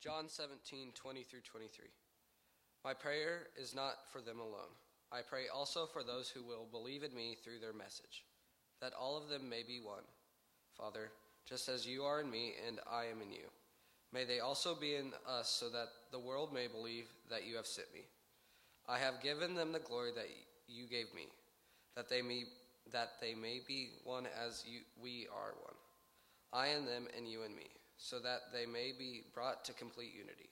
John 17, 20 through 23. My prayer is not for them alone. I pray also for those who will believe in me through their message, that all of them may be one. Father, just as you are in me and I am in you, may they also be in us so that the world may believe that you have sent me. I have given them the glory that you gave me, that they may that they may be one as you, we are one. I and them and you and me, so that they may be brought to complete unity.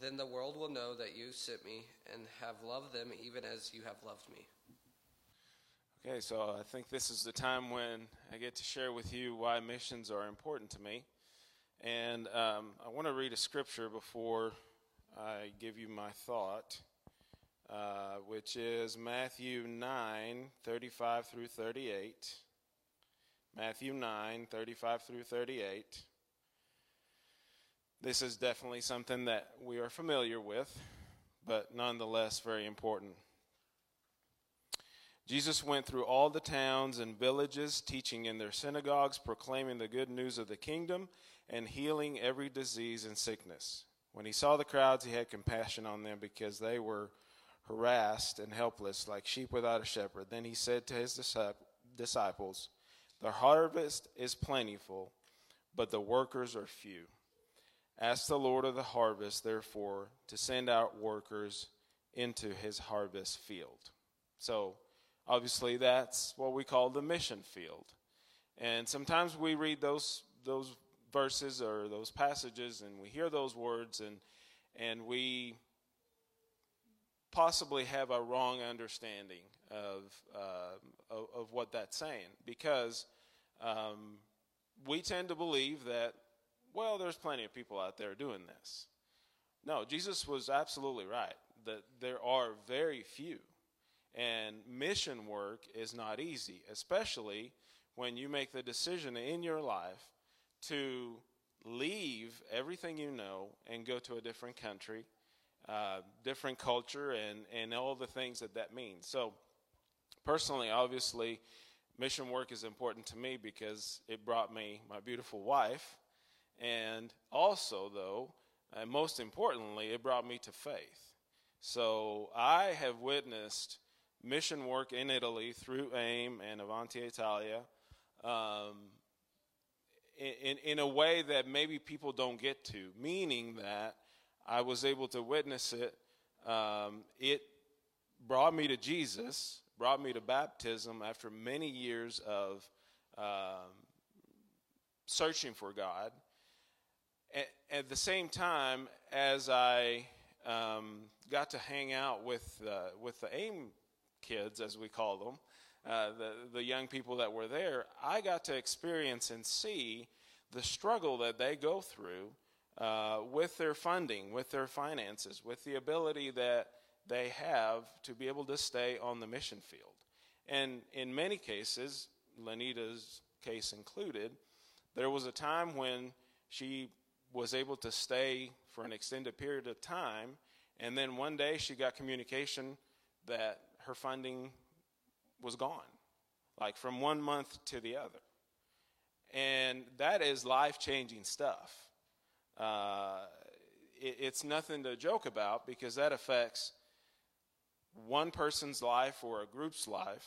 Then the world will know that you sent me and have loved them even as you have loved me. Okay, so I think this is the time when I get to share with you why missions are important to me. And um, I want to read a scripture before I give you my thought. Uh, which is Matthew 9, 35 through 38. Matthew 9, 35 through 38. This is definitely something that we are familiar with, but nonetheless very important. Jesus went through all the towns and villages, teaching in their synagogues, proclaiming the good news of the kingdom, and healing every disease and sickness. When he saw the crowds, he had compassion on them because they were harassed and helpless, like sheep without a shepherd. Then he said to his disciples, The harvest is plentiful, but the workers are few. Ask the Lord of the harvest, therefore, to send out workers into his harvest field. So, obviously, that's what we call the mission field. And sometimes we read those, those verses or those passages and we hear those words and, and we possibly have a wrong understanding of, uh, of, of, what that's saying because um, we tend to believe that, well, there's plenty of people out there doing this. No, Jesus was absolutely right that there are very few. And mission work is not easy, especially when you make the decision in your life to leave everything you know and go to a different country uh, different culture and, and all the things that that means. So, personally, obviously, mission work is important to me because it brought me my beautiful wife. And also, though, and most importantly, it brought me to faith. So, I have witnessed mission work in Italy through AIM and Avanti Italia. Um, in, in a way that maybe people don't get to, meaning that I was able to witness it. Um, it brought me to Jesus, brought me to baptism after many years of um, searching for God. At, the same time, as I um, got to hang out with uh, with the AIM kids, as we call them, uh, the the young people that were there, I got to experience and see the struggle that they go through uh, with their funding, with their finances, with the ability that they have to be able to stay on the mission field. And in many cases, Lanita's case included, there was a time when she was able to stay for an extended period of time, and then one day she got communication that her funding was gone, like from one month to the other. And that is life changing stuff uh, it, it's nothing to joke about because that affects one person's life or a group's life.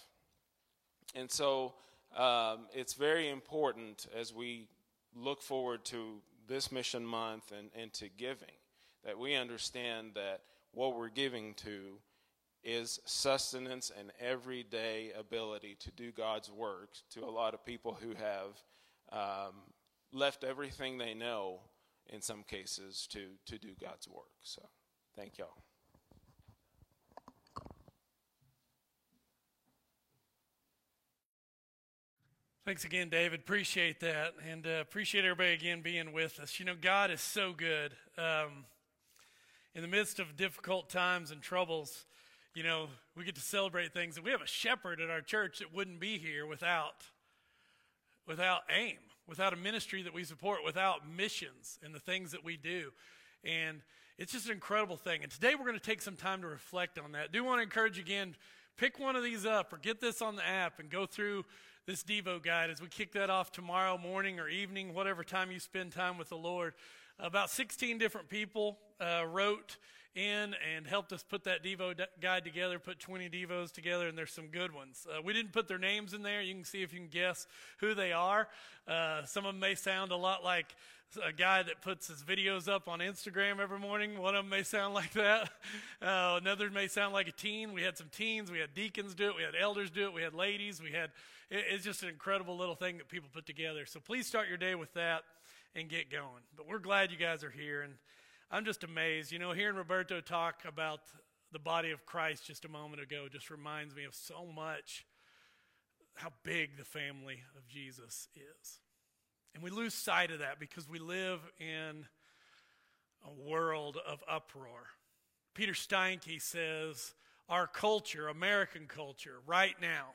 And so um, it's very important as we look forward to this mission month and, and to giving that we understand that what we're giving to is sustenance and everyday ability to do God's work to a lot of people who have um, left everything they know in some cases to, to do God's work. So thank y'all. Thanks again, David. Appreciate that. And uh, appreciate everybody again being with us. You know, God is so good. Um, in the midst of difficult times and troubles, you know, we get to celebrate things. And we have a shepherd at our church that wouldn't be here without, without AIM without a ministry that we support, without missions and the things that we do. And it's just an incredible thing. And today we're going to take some time to reflect on that. Do want to encourage you again, pick one of these up or get this on the app and go through this Devo guide as we kick that off tomorrow morning or evening, whatever time you spend time with the Lord. About 16 different people uh, wrote in and helped us put that Devo guide together, put 20 Devos together, and there's some good ones. Uh, we didn't put their names in there. You can see if you can guess who they are. Uh, some of them may sound a lot like a guy that puts his videos up on Instagram every morning. One of them may sound like that. Uh, another may sound like a teen. We had some teens. We had deacons do it. We had elders do it. We had ladies. We had, it's just an incredible little thing that people put together. So please start your day with that and get going. But we're glad you guys are here. And I'm just amazed. You know, hearing Roberto talk about the body of Christ just a moment ago just reminds me of so much how big the family of Jesus is. And we lose sight of that because we live in a world of uproar. Peter Steinke says our culture, American culture, right now,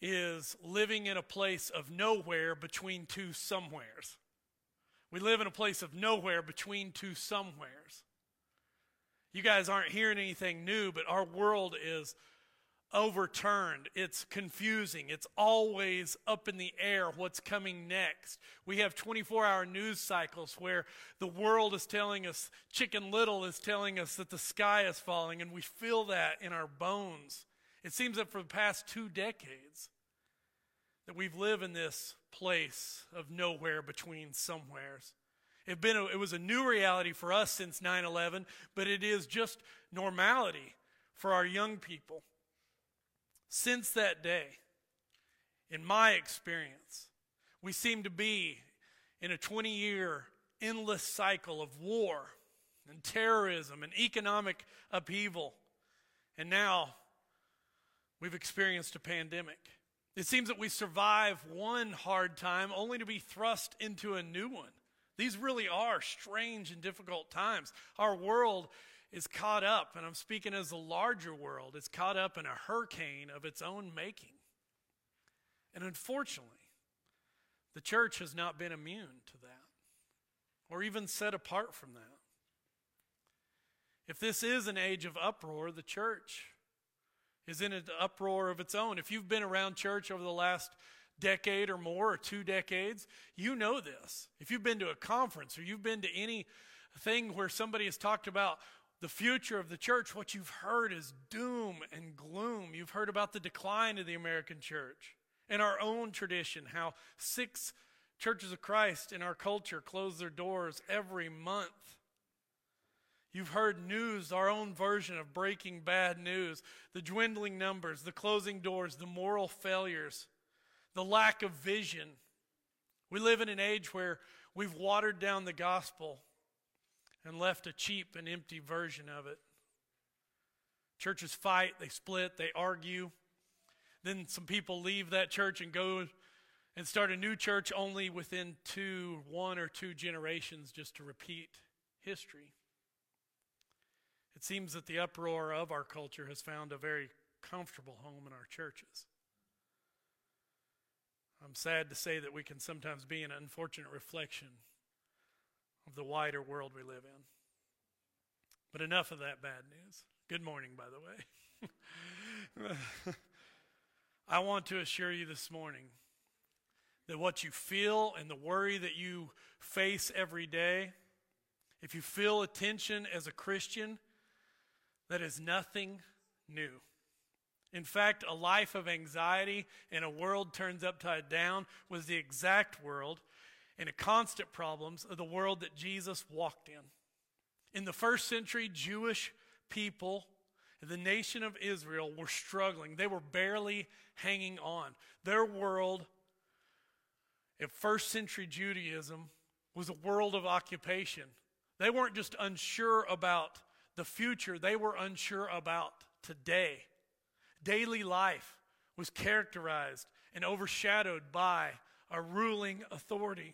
is living in a place of nowhere between two somewheres. We live in a place of nowhere between two somewheres. You guys aren't hearing anything new, but our world is overturned. It's confusing. It's always up in the air what's coming next. We have 24 hour news cycles where the world is telling us, Chicken Little is telling us that the sky is falling, and we feel that in our bones. It seems that for the past two decades, that we've lived in this place of nowhere between somewheres. It, been a, it was a new reality for us since 9 11, but it is just normality for our young people. Since that day, in my experience, we seem to be in a 20 year endless cycle of war and terrorism and economic upheaval. And now we've experienced a pandemic. It seems that we survive one hard time only to be thrust into a new one. These really are strange and difficult times. Our world is caught up, and I'm speaking as the larger world, is caught up in a hurricane of its own making. And unfortunately, the church has not been immune to that or even set apart from that. If this is an age of uproar, the church is in an uproar of its own. If you've been around church over the last decade or more, or two decades, you know this. If you've been to a conference or you've been to any thing where somebody has talked about the future of the church, what you've heard is doom and gloom. You've heard about the decline of the American church. In our own tradition, how six churches of Christ in our culture close their doors every month. You've heard news, our own version of breaking bad news, the dwindling numbers, the closing doors, the moral failures, the lack of vision. We live in an age where we've watered down the gospel and left a cheap and empty version of it. Churches fight, they split, they argue. Then some people leave that church and go and start a new church only within two, one or two generations just to repeat history. It seems that the uproar of our culture has found a very comfortable home in our churches. I'm sad to say that we can sometimes be an unfortunate reflection of the wider world we live in. But enough of that bad news. Good morning, by the way. I want to assure you this morning that what you feel and the worry that you face every day, if you feel a tension as a Christian, that is nothing new. In fact, a life of anxiety and a world turns upside down was the exact world and a constant problems of the world that Jesus walked in. In the first century, Jewish people, the nation of Israel, were struggling. They were barely hanging on. Their world, in first century Judaism, was a world of occupation. They weren't just unsure about the future, they were unsure about today. Daily life was characterized and overshadowed by a ruling authority.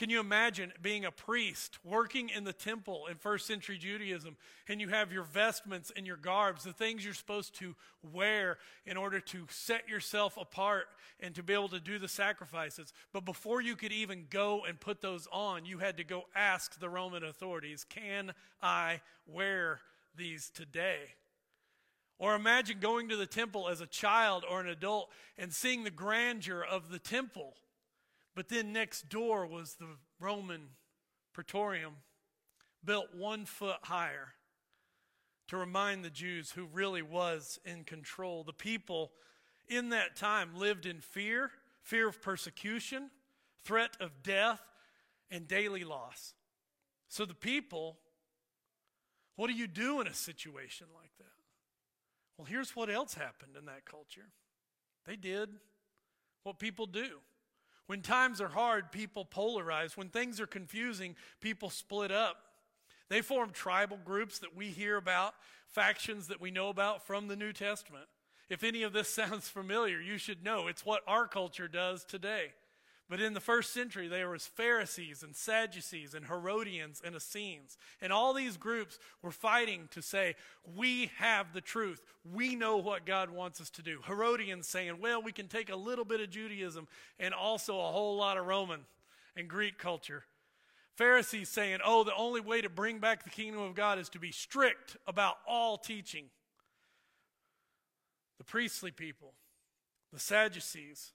Can you imagine being a priest working in the temple in first century Judaism and you have your vestments and your garbs, the things you're supposed to wear in order to set yourself apart and to be able to do the sacrifices? But before you could even go and put those on, you had to go ask the Roman authorities, Can I wear these today? Or imagine going to the temple as a child or an adult and seeing the grandeur of the temple but then next door was the Roman Praetorium built one foot higher to remind the Jews who really was in control. The people in that time lived in fear fear of persecution, threat of death, and daily loss. So the people, what do you do in a situation like that? Well, here's what else happened in that culture they did what people do. When times are hard, people polarize. When things are confusing, people split up. They form tribal groups that we hear about, factions that we know about from the New Testament. If any of this sounds familiar, you should know it's what our culture does today. But in the first century, there was Pharisees and Sadducees and Herodians and Essenes. And all these groups were fighting to say, we have the truth. We know what God wants us to do. Herodians saying, well, we can take a little bit of Judaism and also a whole lot of Roman and Greek culture. Pharisees saying, oh, the only way to bring back the kingdom of God is to be strict about all teaching. The priestly people, the Sadducees,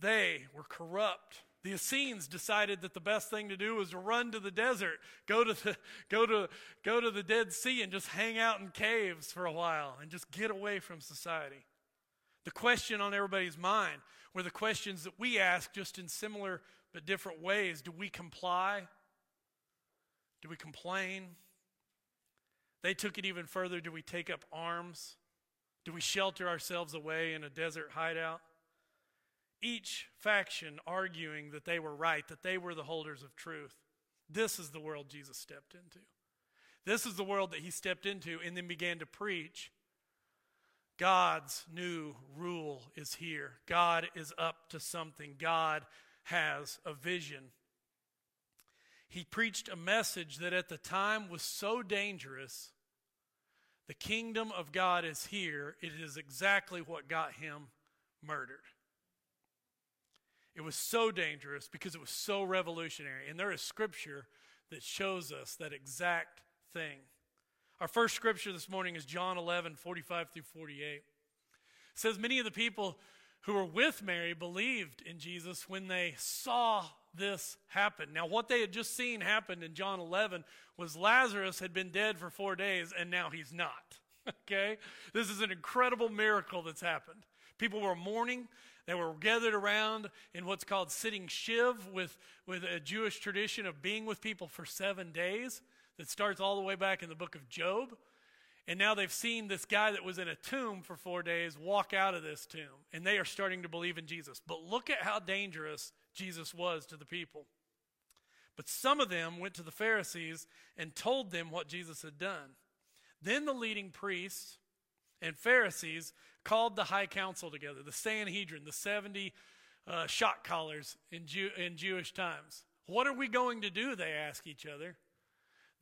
they were corrupt. The Essenes decided that the best thing to do was to run to the desert, go to the, go to, go to the Dead Sea and just hang out in caves for a while and just get away from society. The question on everybody's mind were the questions that we ask just in similar but different ways. Do we comply? Do we complain? They took it even further. Do we take up arms? Do we shelter ourselves away in a desert hideout? Each faction arguing that they were right, that they were the holders of truth. This is the world Jesus stepped into. This is the world that he stepped into and then began to preach. God's new rule is here. God is up to something. God has a vision. He preached a message that at the time was so dangerous. The kingdom of God is here. It is exactly what got him murdered. It was so dangerous because it was so revolutionary. And there is scripture that shows us that exact thing. Our first scripture this morning is John 11, 45 through 48. It says, Many of the people who were with Mary believed in Jesus when they saw this happen. Now, what they had just seen happen in John 11 was Lazarus had been dead for four days and now he's not. okay? This is an incredible miracle that's happened. People were mourning. They were gathered around in what's called sitting shiva with, with a Jewish tradition of being with people for seven days that starts all the way back in the book of Job. And now they've seen this guy that was in a tomb for four days walk out of this tomb, and they are starting to believe in Jesus. But look at how dangerous Jesus was to the people. But some of them went to the Pharisees and told them what Jesus had done. Then the leading priests and Pharisees called the high council together, the Sanhedrin, the 70 uh, shot callers in, Jew- in Jewish times. What are we going to do? They ask each other.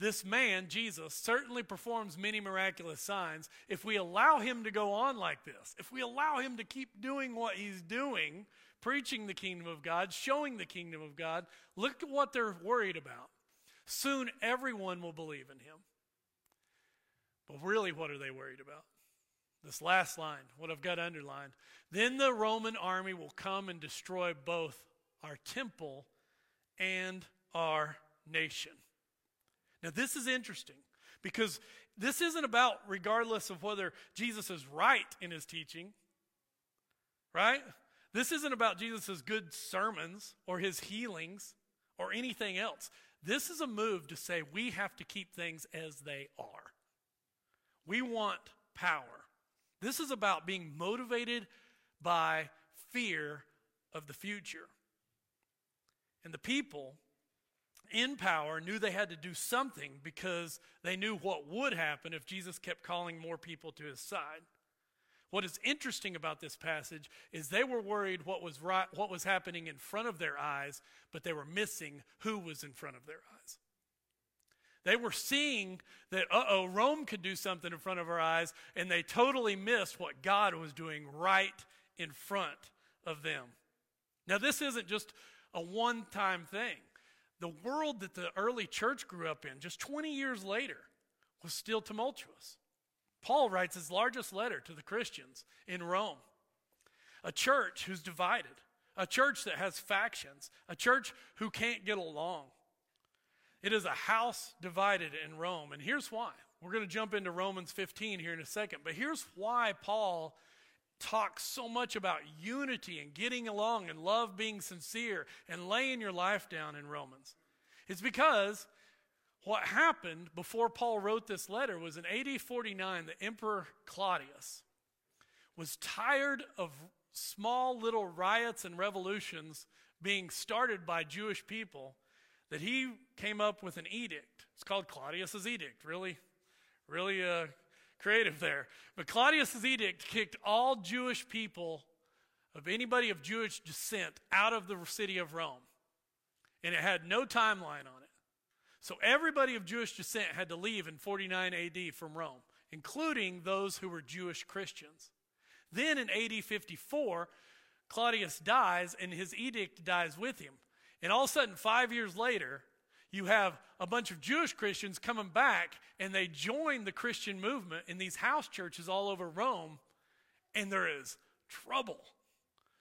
This man, Jesus, certainly performs many miraculous signs. If we allow him to go on like this, if we allow him to keep doing what he's doing, preaching the kingdom of God, showing the kingdom of God, look at what they're worried about. Soon everyone will believe in him. But really, what are they worried about? This last line, what I've got underlined. Then the Roman army will come and destroy both our temple and our nation. Now, this is interesting because this isn't about, regardless of whether Jesus is right in his teaching, right? This isn't about Jesus' good sermons or his healings or anything else. This is a move to say we have to keep things as they are. We want power. This is about being motivated by fear of the future. And the people in power knew they had to do something because they knew what would happen if Jesus kept calling more people to his side. What is interesting about this passage is they were worried what was right, what was happening in front of their eyes, but they were missing who was in front of their eyes. They were seeing that, uh oh, Rome could do something in front of our eyes, and they totally missed what God was doing right in front of them. Now, this isn't just a one time thing. The world that the early church grew up in, just 20 years later, was still tumultuous. Paul writes his largest letter to the Christians in Rome. A church who's divided, a church that has factions, a church who can't get along. It is a house divided in Rome. And here's why. We're going to jump into Romans 15 here in a second. But here's why Paul talks so much about unity and getting along and love being sincere and laying your life down in Romans. It's because what happened before Paul wrote this letter was in AD 49, the Emperor Claudius was tired of small little riots and revolutions being started by Jewish people that he came up with an edict. It's called Claudius's edict. Really, really uh, creative there. But Claudius's edict kicked all Jewish people of anybody of Jewish descent out of the city of Rome. And it had no timeline on it. So everybody of Jewish descent had to leave in 49 AD from Rome, including those who were Jewish Christians. Then in AD 54, Claudius dies and his edict dies with him. And all of a sudden, five years later, you have a bunch of Jewish Christians coming back and they join the Christian movement in these house churches all over Rome, and there is trouble.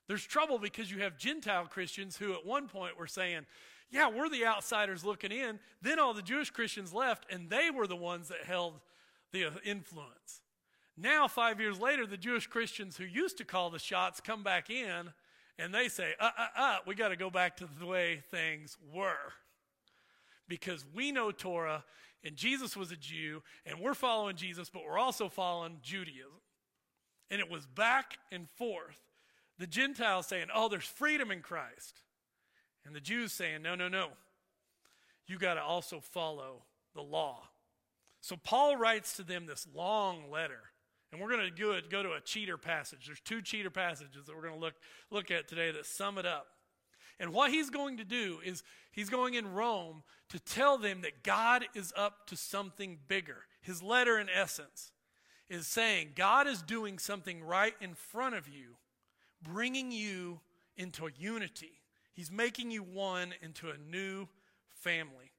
There's trouble because you have Gentile Christians who at one point were saying, Yeah, we're the outsiders looking in. Then all the Jewish Christians left, and they were the ones that held the influence. Now, five years later, the Jewish Christians who used to call the shots come back in and they say, uh, uh, uh, we got to go back to the way things were. Because we know Torah, and Jesus was a Jew, and we're following Jesus, but we're also following Judaism. And it was back and forth. The Gentiles saying, oh, there's freedom in Christ. And the Jews saying, no, no, no. You got to also follow the law. So Paul writes to them this long letter. And we're going to go, go to a cheater passage. There's two cheater passages that we're going to look, look at today that sum it up. And what he's going to do is he's going in Rome to tell them that God is up to something bigger. His letter, in essence, is saying God is doing something right in front of you, bringing you into unity. He's making you one into a new family,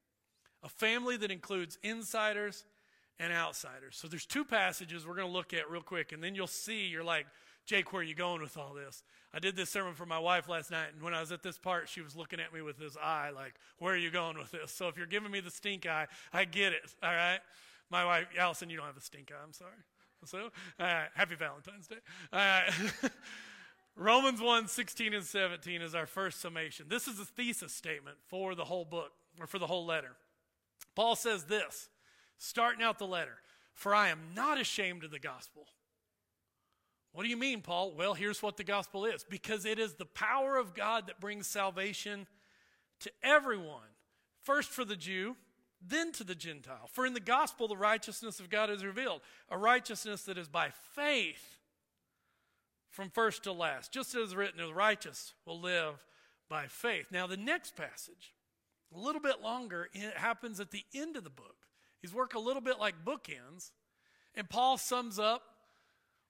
a family that includes insiders and outsiders. So there's two passages we're going to look at real quick, and then you'll see, you're like, Jake, where are you going with all this? I did this sermon for my wife last night, and when I was at this part, she was looking at me with this eye, like, where are you going with this? So if you're giving me the stink eye, I get it, all right? My wife, Allison, you don't have a stink eye, I'm sorry. So, happy Valentine's Day. All right. Romans 1 16 and 17 is our first summation. This is a thesis statement for the whole book, or for the whole letter. Paul says this starting out the letter. For I am not ashamed of the gospel. What do you mean, Paul? Well, here's what the gospel is because it is the power of God that brings salvation to everyone. First for the Jew, then to the Gentile. For in the gospel, the righteousness of God is revealed, a righteousness that is by faith from first to last. Just as written, the righteous will live by faith. Now, the next passage, a little bit longer, it happens at the end of the book. He's work a little bit like bookends. And Paul sums up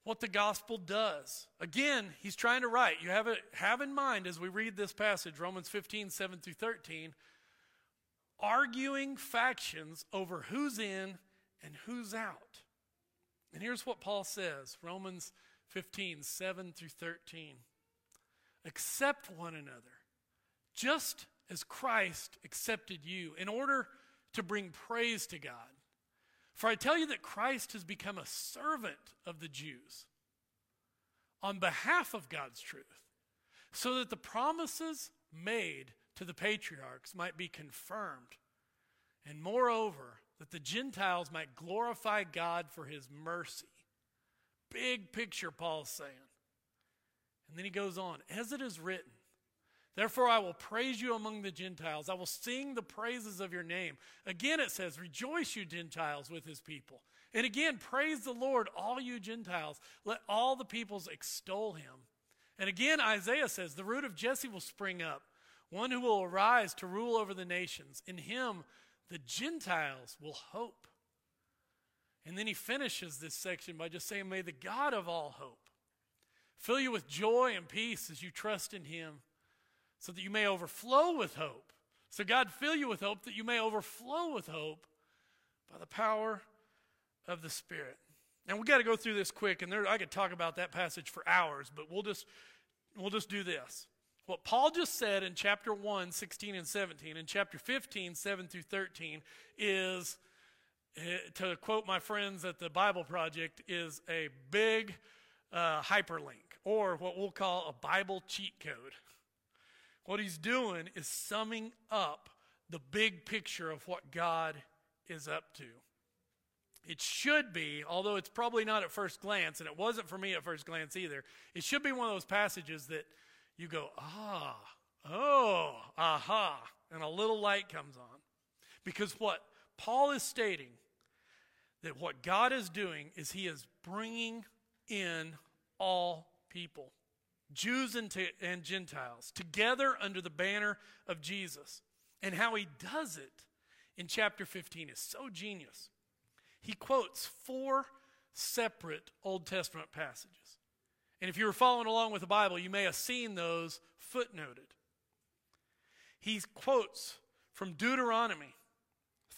what the gospel does. Again, he's trying to write. You have it have in mind as we read this passage, Romans 15, 7 through 13, arguing factions over who's in and who's out. And here's what Paul says Romans 15, 7 through 13. Accept one another, just as Christ accepted you, in order to bring praise to God. For I tell you that Christ has become a servant of the Jews on behalf of God's truth, so that the promises made to the patriarchs might be confirmed, and moreover, that the Gentiles might glorify God for his mercy. Big picture, Paul's saying. And then he goes on, as it is written, Therefore, I will praise you among the Gentiles. I will sing the praises of your name. Again, it says, Rejoice, you Gentiles, with his people. And again, praise the Lord, all you Gentiles. Let all the peoples extol him. And again, Isaiah says, The root of Jesse will spring up, one who will arise to rule over the nations. In him, the Gentiles will hope. And then he finishes this section by just saying, May the God of all hope fill you with joy and peace as you trust in him so that you may overflow with hope. So, God, fill you with hope that you may overflow with hope by the power of the Spirit. And we got to go through this quick, and there, I could talk about that passage for hours, but we'll just we'll just do this. What Paul just said in chapter 1, 16 and 17, and chapter 15, 7 through 13, is, eh, to quote my friends at the Bible Project, is a big uh, hyperlink, or what we'll call a Bible cheat code. What he's doing is summing up the big picture of what God is up to. It should be, although it's probably not at first glance, and it wasn't for me at first glance either, it should be one of those passages that you go, ah, oh, aha, and a little light comes on. Because what Paul is stating, that what God is doing is he is bringing in all people, Jews and, t- and Gentiles, together under the banner of Jesus. And how he does it in chapter 15 is so genius. He quotes four separate Old Testament passages. And if you were following along with the Bible, you may have seen those footnoted. He quotes from Deuteronomy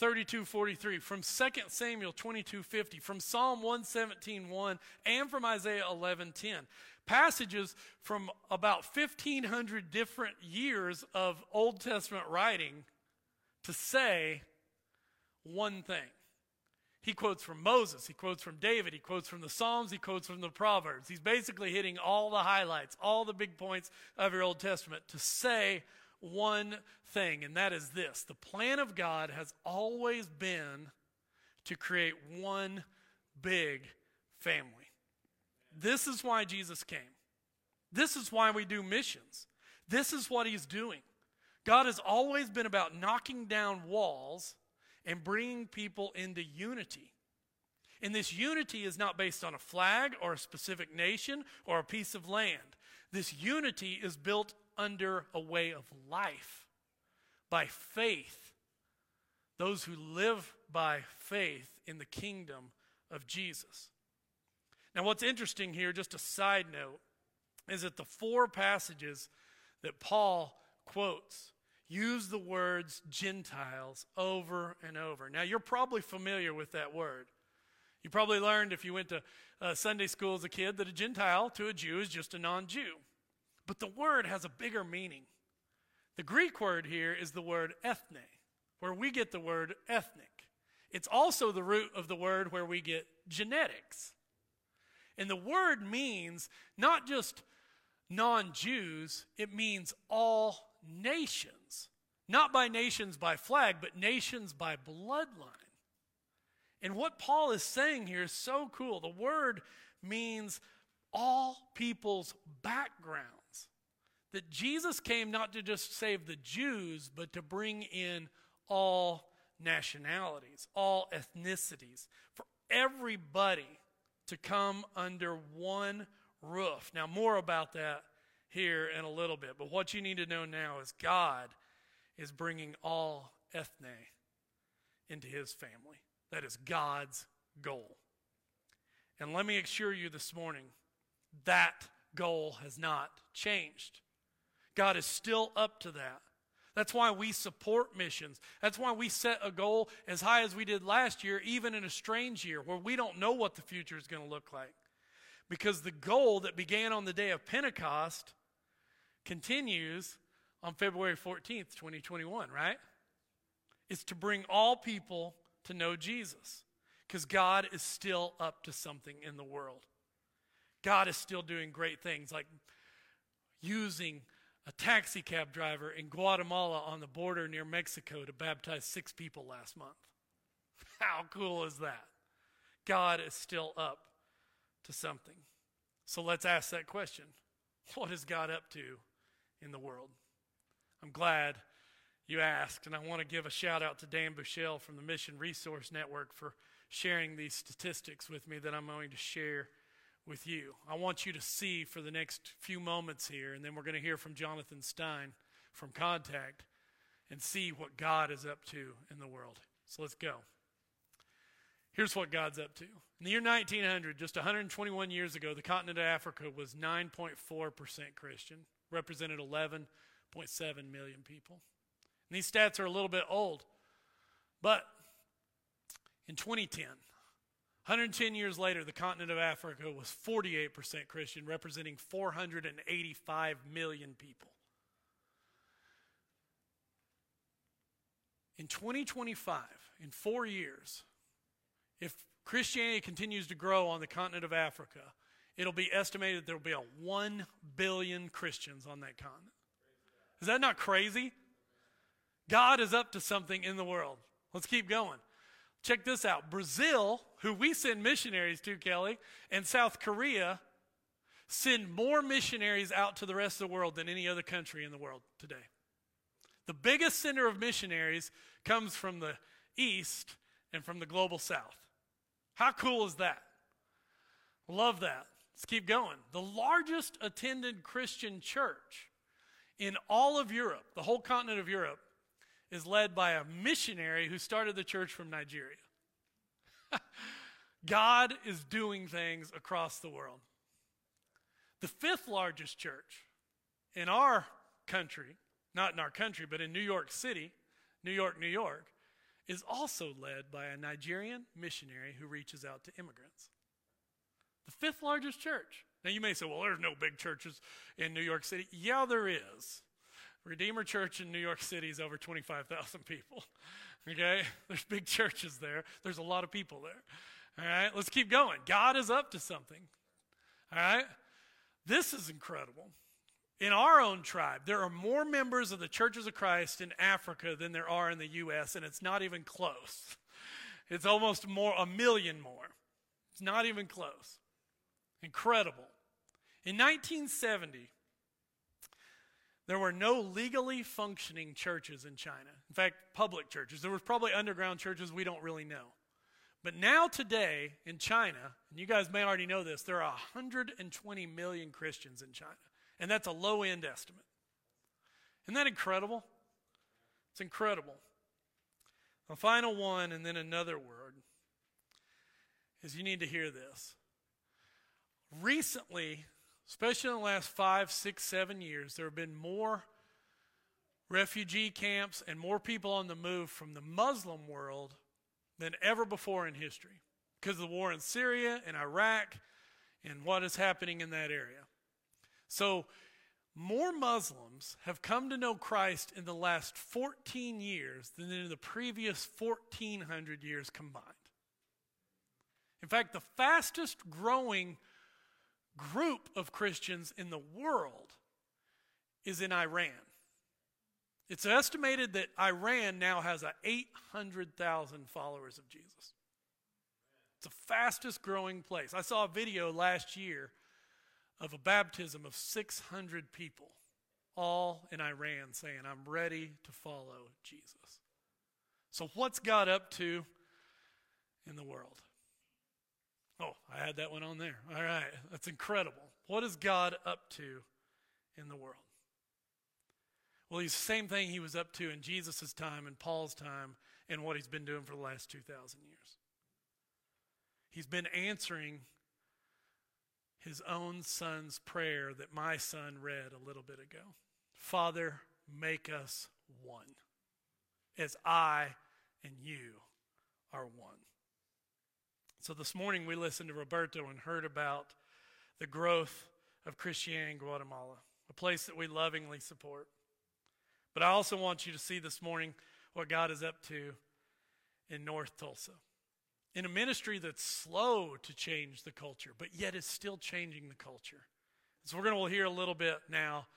32:43, from 2 Samuel 22:50, from Psalm 117:1, and from Isaiah 11:10. Passages from about 1500 different years of Old Testament writing to say one thing. He quotes from Moses, he quotes from David, he quotes from the Psalms, he quotes from the Proverbs. He's basically hitting all the highlights, all the big points of your Old Testament to say one thing, and that is this the plan of God has always been to create one big family. This is why Jesus came. This is why we do missions. This is what he's doing. God has always been about knocking down walls and bringing people into unity. And this unity is not based on a flag or a specific nation or a piece of land. This unity is built under a way of life by faith. Those who live by faith in the kingdom of Jesus. Now, what's interesting here, just a side note, is that the four passages that Paul quotes use the words Gentiles over and over. Now, you're probably familiar with that word. You probably learned if you went to uh, Sunday school as a kid that a Gentile to a Jew is just a non Jew. But the word has a bigger meaning. The Greek word here is the word ethne, where we get the word ethnic. It's also the root of the word where we get genetics. And the word means not just non Jews, it means all nations. Not by nations by flag, but nations by bloodline. And what Paul is saying here is so cool. The word means all people's backgrounds. That Jesus came not to just save the Jews, but to bring in all nationalities, all ethnicities, for everybody to come under one roof. Now, more about that here in a little bit. But what you need to know now is God is bringing all ethne into his family. That is God's goal. And let me assure you this morning that goal has not changed. God is still up to that. That's why we support missions. That's why we set a goal as high as we did last year, even in a strange year where we don't know what the future is going to look like. Because the goal that began on the day of Pentecost continues on February 14th, 2021, right? Is to bring all people to know Jesus. Because God is still up to something in the world. God is still doing great things like using a taxi cab driver in Guatemala on the border near Mexico to baptize six people last month. How cool is that? God is still up to something. So let's ask that question What is God up to in the world? I'm glad you asked, and I want to give a shout out to Dan Bouchelle from the Mission Resource Network for sharing these statistics with me that I'm going to share with you. I want you to see for the next few moments here, and then we're going to hear from Jonathan Stein from Contact and see what God is up to in the world. So let's go. Here's what God's up to. In the year 1900, just 121 years ago, the continent of Africa was 9.4% Christian, represented 11.7 million people. And these stats are a little bit old, but in 2010, 110 years later, the continent of Africa was 48% Christian, representing 485 million people. In 2025, in four years, if Christianity continues to grow on the continent of Africa, it'll be estimated there will be a 1 billion Christians on that continent. Is that not crazy? God is up to something in the world. Let's keep going. Check this out Brazil, who we send missionaries to, Kelly, and South Korea send more missionaries out to the rest of the world than any other country in the world today. The biggest center of missionaries comes from the east and from the global south. How cool is that? Love that. Let's keep going. The largest attended Christian church in all of Europe, the whole continent of Europe, is led by a missionary who started the church from Nigeria. God is doing things across the world. The fifth largest church in our country, not in our country, but in New York City, New York, New York, is also led by a Nigerian missionary who reaches out to immigrants. The fifth largest church. Now you may say, well, there's no big churches in New York City. Yeah, there is. Redeemer Church in New York City is over 25,000 people. Okay? There's big churches there. There's a lot of people there. All right? Let's keep going. God is up to something. All right? This is incredible. In our own tribe, there are more members of the churches of Christ in Africa than there are in the U.S., and it's not even close. It's almost more, a million more. It's not even close. Incredible. In 1970, there were no legally functioning churches in China. In fact, public churches. There was probably underground churches we don't really know. But now, today, in China, and you guys may already know this, there are 120 million Christians in China. And that's a low end estimate. Isn't that incredible? It's incredible. The final one, and then another word, is you need to hear this. Recently, especially in the last five, six, seven years, there have been more refugee camps and more people on the move from the Muslim world than ever before in history because of the war in Syria and Iraq and what is happening in that area. So, more Muslims have come to know Christ in the last 14 years than in the previous 1400 years combined. In fact, the fastest growing group of Christians in the world is in Iran. It's estimated that Iran now has a 800,000 followers of Jesus. It's the fastest growing place. I saw a video last year of a baptism of 600 people, all in Iran, saying, I'm ready to follow Jesus. So, what's God up to in the world? Oh, I had that one on there. All right, that's incredible. What is God up to in the world? Well, he's the same thing he was up to in Jesus' time and Paul's time and what he's been doing for the last 2,000 years. He's been answering his own son's prayer that my son read a little bit ago Father, make us one, as I and you are one. So this morning we listened to Roberto and heard about the growth of Christianity in Guatemala, a place that we lovingly support. But I also want you to see this morning what God is up to in North Tulsa. In a ministry that's slow to change the culture, but yet is still changing the culture. So we're going to hear a little bit now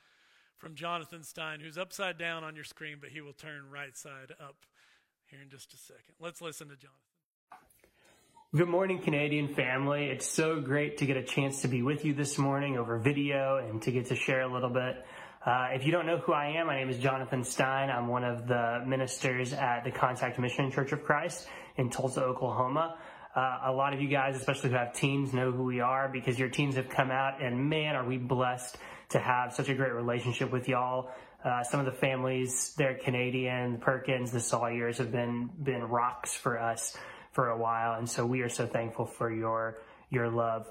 from Jonathan Stein, who's upside down on your screen, but he will turn right side up here in just a second. Let's listen to Jonathan. Good morning, Canadian family. It's so great to get a chance to be with you this morning over video and to get to share a little bit. Uh, if you don't know who I am, my name is Jonathan Stein. I'm one of the ministers at the Contact Mission Church of Christ in Tulsa, Oklahoma. Uh, a lot of you guys, especially who have teens, know who we are because your teens have come out, and man, are we blessed to have such a great relationship with y'all. Uh, some of the families, they're Canadian, Perkins, the Sawyers have been been rocks for us for a while, and so we are so thankful for your your love.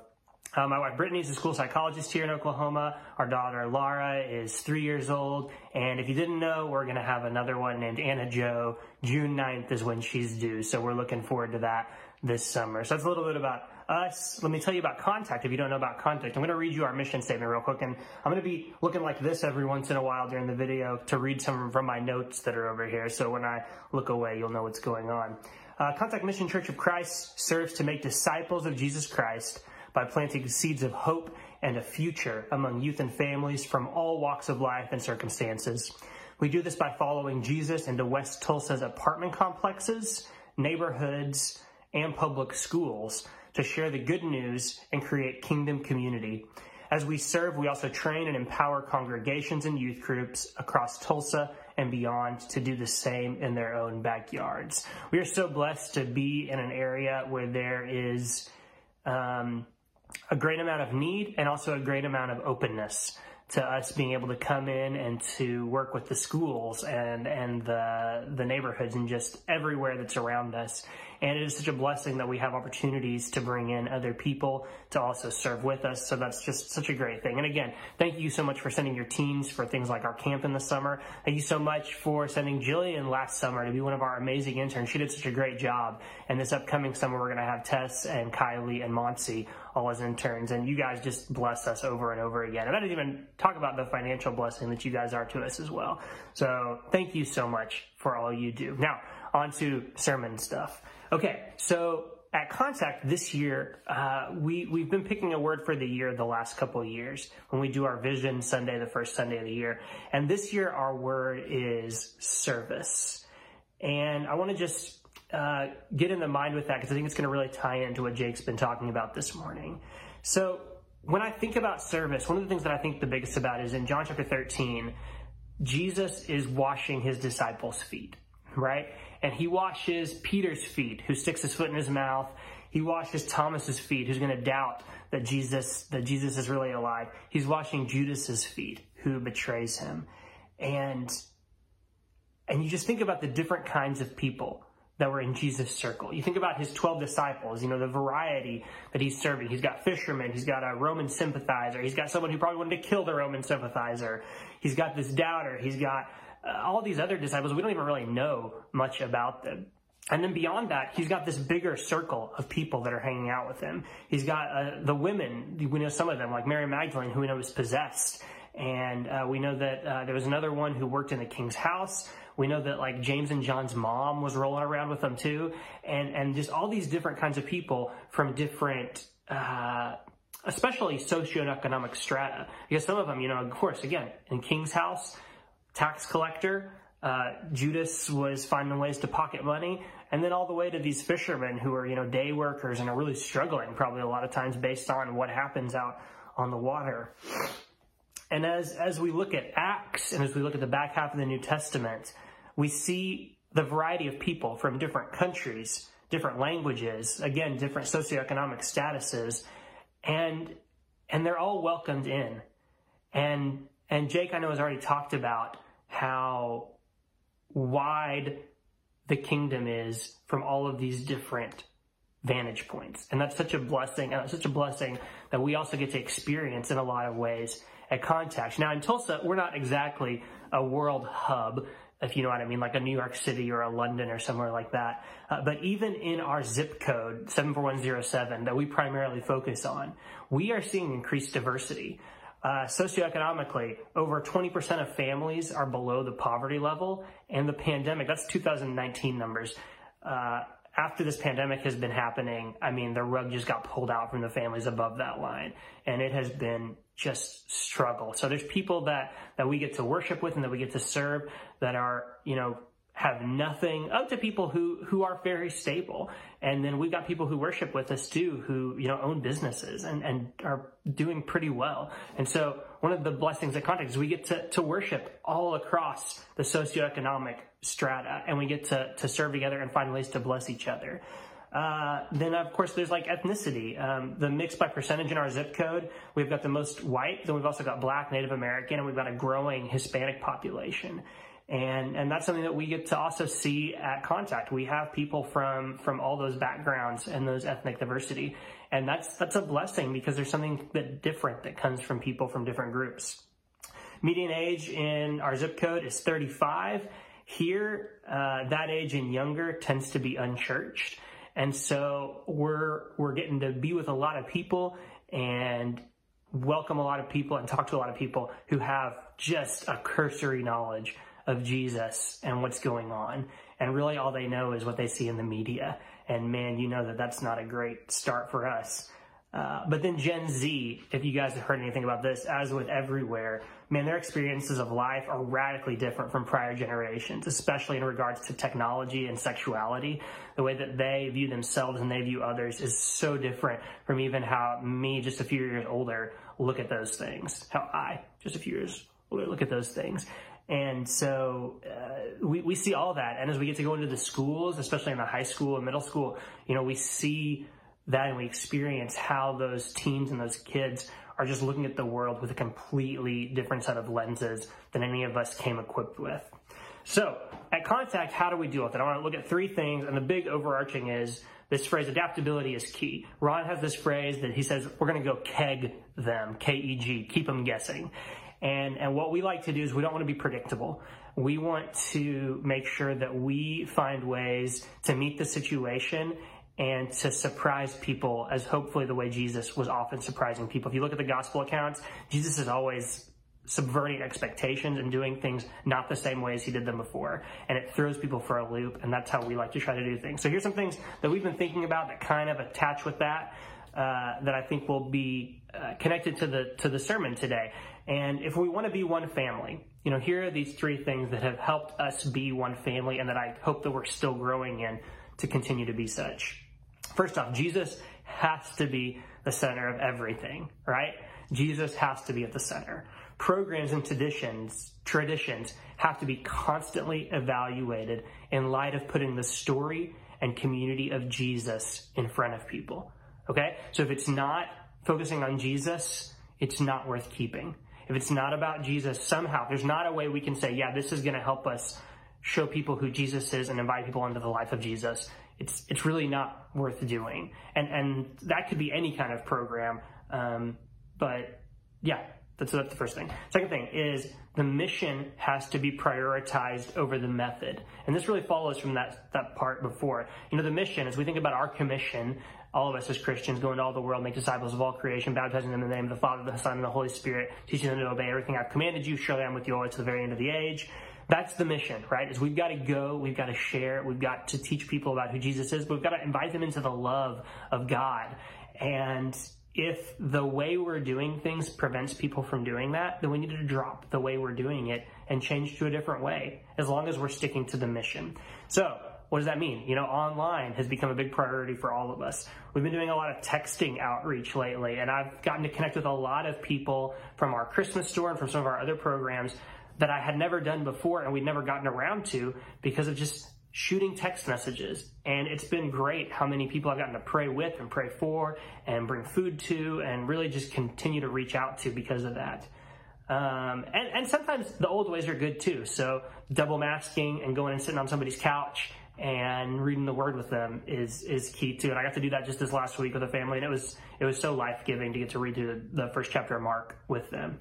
Uh, my wife Brittany is a school psychologist here in Oklahoma. Our daughter Laura is three years old. And if you didn't know, we're going to have another one named Anna Joe. June 9th is when she's due. So we're looking forward to that this summer. So that's a little bit about us. Let me tell you about Contact if you don't know about Contact. I'm going to read you our mission statement real quick. And I'm going to be looking like this every once in a while during the video to read some from my notes that are over here. So when I look away, you'll know what's going on. Uh, Contact Mission Church of Christ serves to make disciples of Jesus Christ by planting seeds of hope and a future among youth and families from all walks of life and circumstances. We do this by following Jesus into West Tulsa's apartment complexes, neighborhoods, and public schools to share the good news and create kingdom community. As we serve, we also train and empower congregations and youth groups across Tulsa and beyond to do the same in their own backyards. We are so blessed to be in an area where there is um, a great amount of need and also a great amount of openness to us being able to come in and to work with the schools and and the the neighborhoods and just everywhere that's around us. And it is such a blessing that we have opportunities to bring in other people to also serve with us. So that's just such a great thing. And again, thank you so much for sending your teams for things like our camp in the summer. Thank you so much for sending Jillian last summer to be one of our amazing interns. She did such a great job. And this upcoming summer, we're going to have Tess and Kylie and Monty all as interns. And you guys just bless us over and over again. And I didn't even talk about the financial blessing that you guys are to us as well. So thank you so much for all you do. Now, on to sermon stuff. Okay, so at Contact this year, uh, we we've been picking a word for the year the last couple years when we do our Vision Sunday, the first Sunday of the year, and this year our word is service. And I want to just uh, get in the mind with that because I think it's going to really tie into what Jake's been talking about this morning. So when I think about service, one of the things that I think the biggest about is in John chapter 13, Jesus is washing his disciples' feet, right? And he washes Peter's feet, who sticks his foot in his mouth. He washes Thomas's feet, who's going to doubt that Jesus that Jesus is really alive. He's washing Judas's feet, who betrays him, and and you just think about the different kinds of people that were in Jesus' circle. You think about his 12 disciples, you know, the variety that he's serving. He's got fishermen, he's got a Roman sympathizer, he's got someone who probably wanted to kill the Roman sympathizer, he's got this doubter, he's got all these other disciples, we don't even really know much about them. And then beyond that, he's got this bigger circle of people that are hanging out with him. He's got uh, the women, we know some of them, like Mary Magdalene, who we know is possessed. And uh, we know that uh, there was another one who worked in the king's house. We know that like James and John's mom was rolling around with them too. And, and just all these different kinds of people from different, uh, especially socioeconomic strata. Because some of them, you know, of course, again, in king's house, tax collector. Uh, Judas was finding ways to pocket money, and then all the way to these fishermen who are, you know, day workers and are really struggling probably a lot of times based on what happens out on the water. And as, as we look at Acts and as we look at the back half of the New Testament, we see the variety of people from different countries, different languages, again, different socioeconomic statuses, and, and they're all welcomed in. And, and Jake, I know, has already talked about how wide the kingdom is from all of these different vantage points. And that's such a blessing, and such a blessing that we also get to experience in a lot of ways at Contact. Now in Tulsa, we're not exactly a world hub, if you know what I mean, like a New York City or a London or somewhere like that. Uh, but even in our zip code, 74107, that we primarily focus on, we are seeing increased diversity. Uh, socioeconomically, over 20% of families are below the poverty level, and the pandemic, that's 2019 numbers. Uh, after this pandemic has been happening, I mean, the rug just got pulled out from the families above that line, and it has been just struggle. So there's people that, that we get to worship with and that we get to serve that are, you know, have nothing up to people who who are very stable. And then we've got people who worship with us too who you know own businesses and and are doing pretty well. And so one of the blessings at Contact is we get to, to worship all across the socioeconomic strata and we get to to serve together and find ways to bless each other. Uh, then of course there's like ethnicity. Um, the mix by percentage in our zip code we've got the most white then we've also got black native american and we've got a growing hispanic population And, and that's something that we get to also see at contact. We have people from, from all those backgrounds and those ethnic diversity. And that's, that's a blessing because there's something that different that comes from people from different groups. Median age in our zip code is 35. Here, uh, that age and younger tends to be unchurched. And so we're, we're getting to be with a lot of people and welcome a lot of people and talk to a lot of people who have just a cursory knowledge of Jesus and what's going on. And really all they know is what they see in the media. And man, you know that that's not a great start for us. Uh, but then Gen Z, if you guys have heard anything about this, as with everywhere, man, their experiences of life are radically different from prior generations, especially in regards to technology and sexuality. The way that they view themselves and they view others is so different from even how me, just a few years older, look at those things. How I, just a few years older, look at those things. And so uh, we, we see all that. And as we get to go into the schools, especially in the high school and middle school, you know, we see that and we experience how those teens and those kids are just looking at the world with a completely different set of lenses than any of us came equipped with. So, at Contact, how do we deal with it? I want to look at three things, and the big overarching is this phrase adaptability is key. Ron has this phrase that he says we're going to go keg them, K E G, keep them guessing. And, and what we like to do is we don't want to be predictable. We want to make sure that we find ways to meet the situation and to surprise people as hopefully the way Jesus was often surprising people. If you look at the gospel accounts, Jesus is always subverting expectations and doing things not the same way as he did them before. And it throws people for a loop, and that's how we like to try to do things. So here's some things that we've been thinking about that kind of attach with that, uh, that I think will be uh, connected to the to the sermon today. And if we want to be one family, you know, here are these three things that have helped us be one family, and that I hope that we're still growing in to continue to be such. First off, Jesus has to be the center of everything, right? Jesus has to be at the center. Programs and traditions, traditions have to be constantly evaluated in light of putting the story and community of Jesus in front of people. Okay? So if it's not focusing on Jesus, it's not worth keeping. If it's not about Jesus, somehow, there's not a way we can say, yeah, this is going to help us show people who Jesus is and invite people into the life of Jesus it's it's really not worth doing. And and that could be any kind of program. Um, but yeah, that's that's the first thing. Second thing is the mission has to be prioritized over the method, and this really follows from that that part before. You know, the mission as we think about our commission. All of us as Christians go into all the world, make disciples of all creation, baptizing them in the name of the Father, the Son, and the Holy Spirit, teaching them to obey everything I've commanded you. Surely I'm with you always to the very end of the age. That's the mission, right? Is we've got to go, we've got to share, we've got to teach people about who Jesus is, but we've got to invite them into the love of God. And if the way we're doing things prevents people from doing that, then we need to drop the way we're doing it and change to a different way, as long as we're sticking to the mission. So, what does that mean? You know, online has become a big priority for all of us. We've been doing a lot of texting outreach lately, and I've gotten to connect with a lot of people from our Christmas store and from some of our other programs that I had never done before and we'd never gotten around to because of just shooting text messages. And it's been great how many people I've gotten to pray with and pray for and bring food to and really just continue to reach out to because of that. Um, and, and sometimes the old ways are good too. So double masking and going and sitting on somebody's couch and reading the word with them is is key too. And I got to do that just this last week with a family, and it was it was so life giving to get to read through the, first chapter of Mark with them.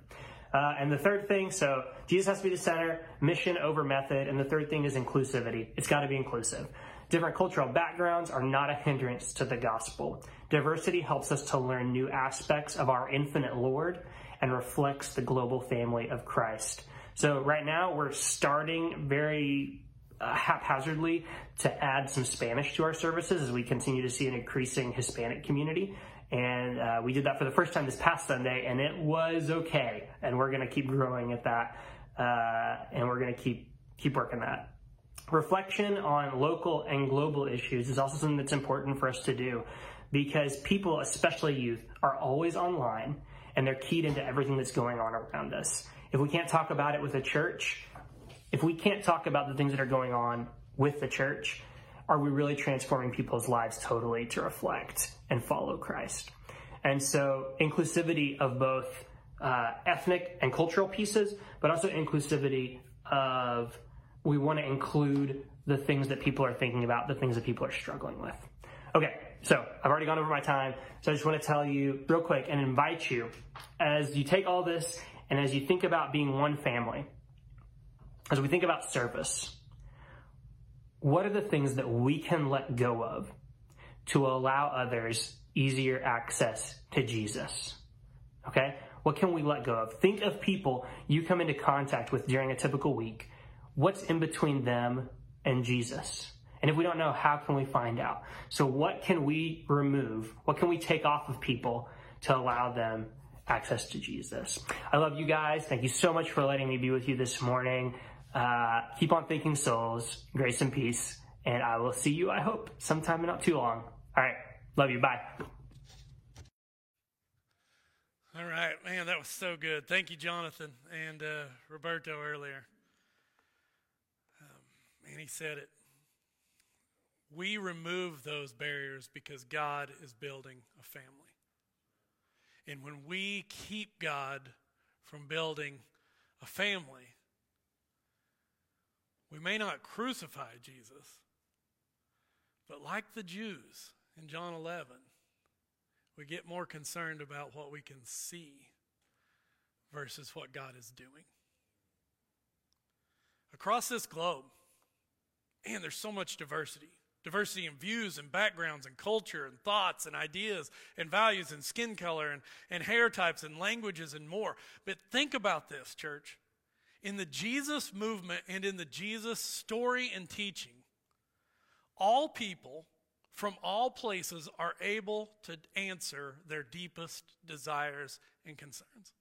Uh, and the third thing, so Jesus has to be the center, mission over method. And the third thing is inclusivity. It's got to be inclusive. Different cultural backgrounds are not a hindrance to the gospel. Diversity helps us to learn new aspects of our infinite Lord and reflects the global family of Christ. So right now we're starting very uh, haphazardly to add some Spanish to our services as we continue to see an increasing Hispanic community. And uh, we did that for the first time this past Sunday, and it was okay. And we're going to keep growing at that, uh, and we're going to keep keep working that. Reflection on local and global issues is also something that's important for us to do because people, especially youth, are always online and they're keyed into everything that's going on around us. If we can't talk about it with a church, if we can't talk about the things that are going on with the church, are we really transforming people's lives totally to reflect and follow Christ? And so inclusivity of both uh, ethnic and cultural pieces, but also inclusivity of we want to include the things that people are thinking about, the things that people are struggling with. Okay, so I've already gone over my time, so I just want to tell you real quick and invite you as you take all this and as you think about being one family, as we think about service, what are the things that we can let go of to allow others easier access to Jesus? Okay? What can we let go of? Think of people you come into contact with during a typical week. What's in between them and Jesus? And if we don't know, how can we find out? So what can we remove? What can we take off of people to allow them access to Jesus? I love you guys. Thank you so much for letting me be with you this morning. Uh, keep on thinking souls, grace and peace. And I will see you, I hope, sometime not too long. All right. Love you. Bye. All right, man, that was so good. Thank you, Jonathan and uh, Roberto earlier. Um, man, he said it. We remove those barriers because God is building a family. And when we keep God from building a family, we may not crucify Jesus, but like the Jews in John 11, we get more concerned about what we can see versus what God is doing. Across this globe, and there's so much diversity diversity in views and backgrounds and culture and thoughts and ideas and values and skin color and, and hair types and languages and more. But think about this, church. In the Jesus movement and in the Jesus story and teaching, all people from all places are able to answer their deepest desires and concerns.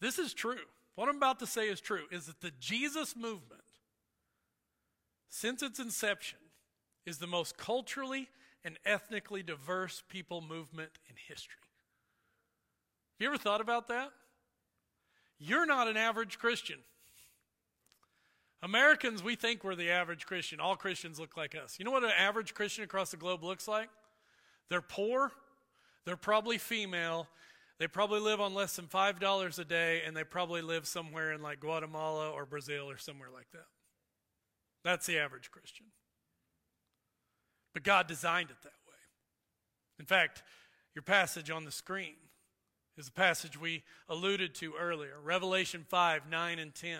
This is true. What I'm about to say is true is that the Jesus movement, since its inception, is the most culturally and ethnically diverse people movement in history. Have you ever thought about that? You're not an average Christian. Americans, we think we're the average Christian. All Christians look like us. You know what an average Christian across the globe looks like? They're poor, they're probably female, they probably live on less than $5 a day, and they probably live somewhere in like Guatemala or Brazil or somewhere like that. That's the average Christian. But God designed it that way. In fact, your passage on the screen is a passage we alluded to earlier Revelation 5 9 and 10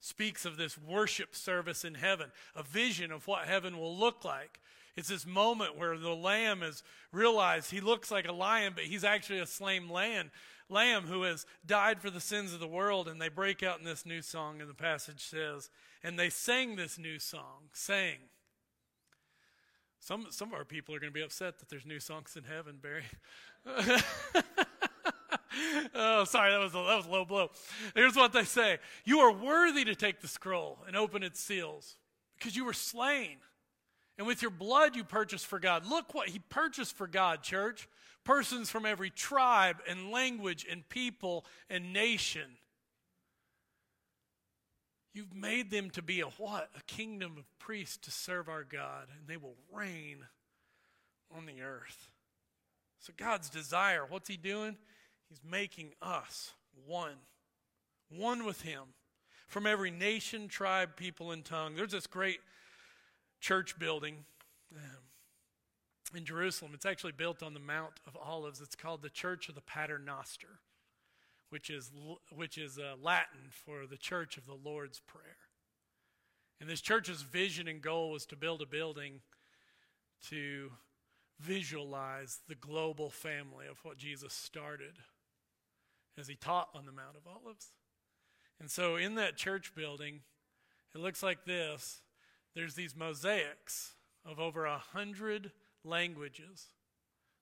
speaks of this worship service in heaven, a vision of what heaven will look like. It's this moment where the lamb is realized he looks like a lion, but he's actually a slain lamb, lamb who has died for the sins of the world. And they break out in this new song, and the passage says, and they sang this new song, saying, some, some of our people are going to be upset that there's new songs in heaven, Barry. oh, sorry, that was a, that was a low blow. Here's what they say: You are worthy to take the scroll and open its seals, because you were slain, and with your blood you purchased for God. Look what He purchased for God, church. Persons from every tribe and language and people and nation. You've made them to be a what? A kingdom of priests to serve our God, and they will reign on the earth. So, God's desire, what's He doing? He's making us one, one with Him from every nation, tribe, people, and tongue. There's this great church building um, in Jerusalem. It's actually built on the Mount of Olives. It's called the Church of the Paternoster, which is, which is uh, Latin for the Church of the Lord's Prayer. And this church's vision and goal was to build a building to visualize the global family of what Jesus started as he taught on the Mount of Olives. And so in that church building, it looks like this there's these mosaics of over a hundred languages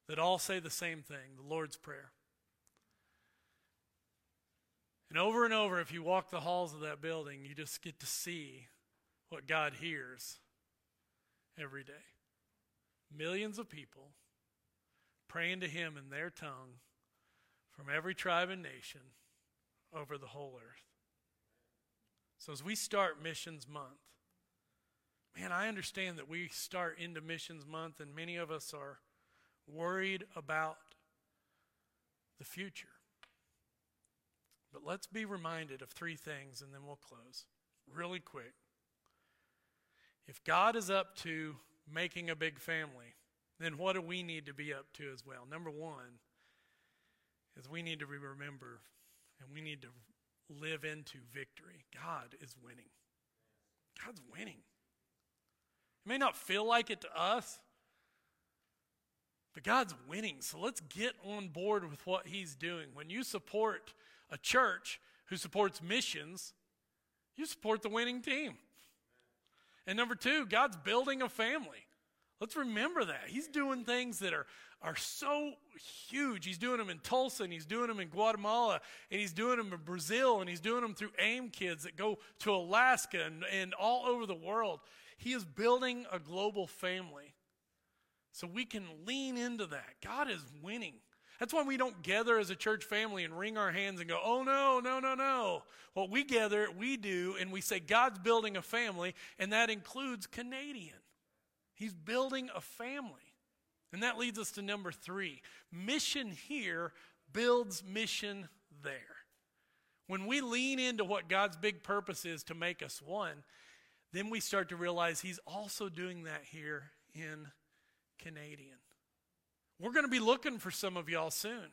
that all say the same thing the Lord's Prayer. And over and over, if you walk the halls of that building, you just get to see what God hears every day. Millions of people praying to Him in their tongue from every tribe and nation over the whole earth. So as we start Missions Month, man, I understand that we start into Missions Month and many of us are worried about the future. But let's be reminded of three things and then we'll close. really quick. If God is up to making a big family, then what do we need to be up to as well? Number one is we need to remember and we need to live into victory. God is winning. God's winning. It may not feel like it to us, but God's winning. So let's get on board with what He's doing. When you support a church who supports missions, you support the winning team. And number two, God's building a family. Let's remember that. He's doing things that are, are so huge. He's doing them in Tulsa, and he's doing them in Guatemala, and he's doing them in Brazil, and he's doing them through AIM kids that go to Alaska and, and all over the world. He is building a global family. So we can lean into that. God is winning. That's why we don't gather as a church family and wring our hands and go, oh no, no, no, no. What we gather, we do, and we say, God's building a family, and that includes Canadian. He's building a family. And that leads us to number three mission here builds mission there. When we lean into what God's big purpose is to make us one, then we start to realize He's also doing that here in Canadian. We're going to be looking for some of y'all soon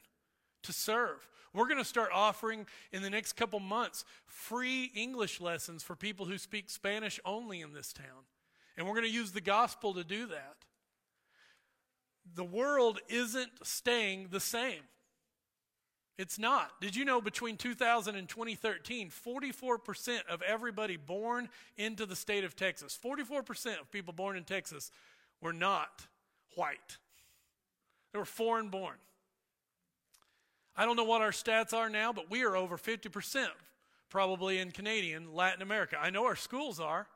to serve. We're going to start offering in the next couple months free English lessons for people who speak Spanish only in this town. And we're going to use the gospel to do that. The world isn't staying the same. It's not. Did you know between 2000 and 2013, 44% of everybody born into the state of Texas, 44% of people born in Texas were not white. They were foreign born. I don't know what our stats are now, but we are over 50% probably in Canadian, Latin America. I know our schools are.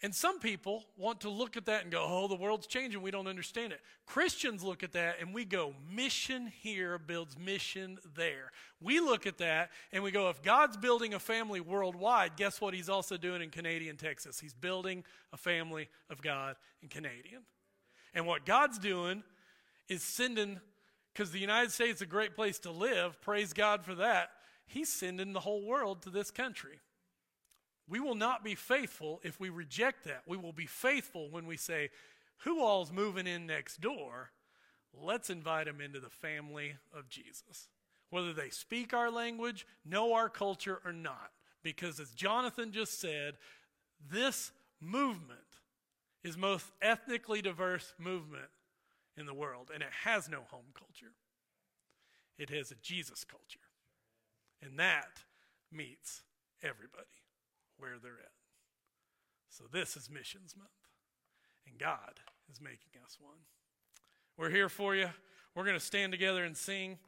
And some people want to look at that and go, oh, the world's changing. We don't understand it. Christians look at that and we go, mission here builds mission there. We look at that and we go, if God's building a family worldwide, guess what he's also doing in Canadian Texas? He's building a family of God in Canadian. And what God's doing is sending, because the United States is a great place to live, praise God for that. He's sending the whole world to this country. We will not be faithful if we reject that. We will be faithful when we say, Who all's moving in next door? Let's invite them into the family of Jesus. Whether they speak our language, know our culture, or not. Because as Jonathan just said, this movement is most ethnically diverse movement in the world, and it has no home culture. It has a Jesus culture. And that meets everybody where they're at. So this is Missions Month, and God is making us one. We're here for you. We're going to stand together and sing.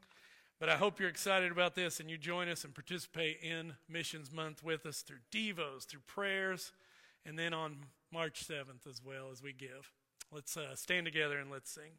But I hope you're excited about this and you join us and participate in Missions Month with us through Devos, through prayers, and then on March 7th as well as we give. Let's uh, stand together and let's sing.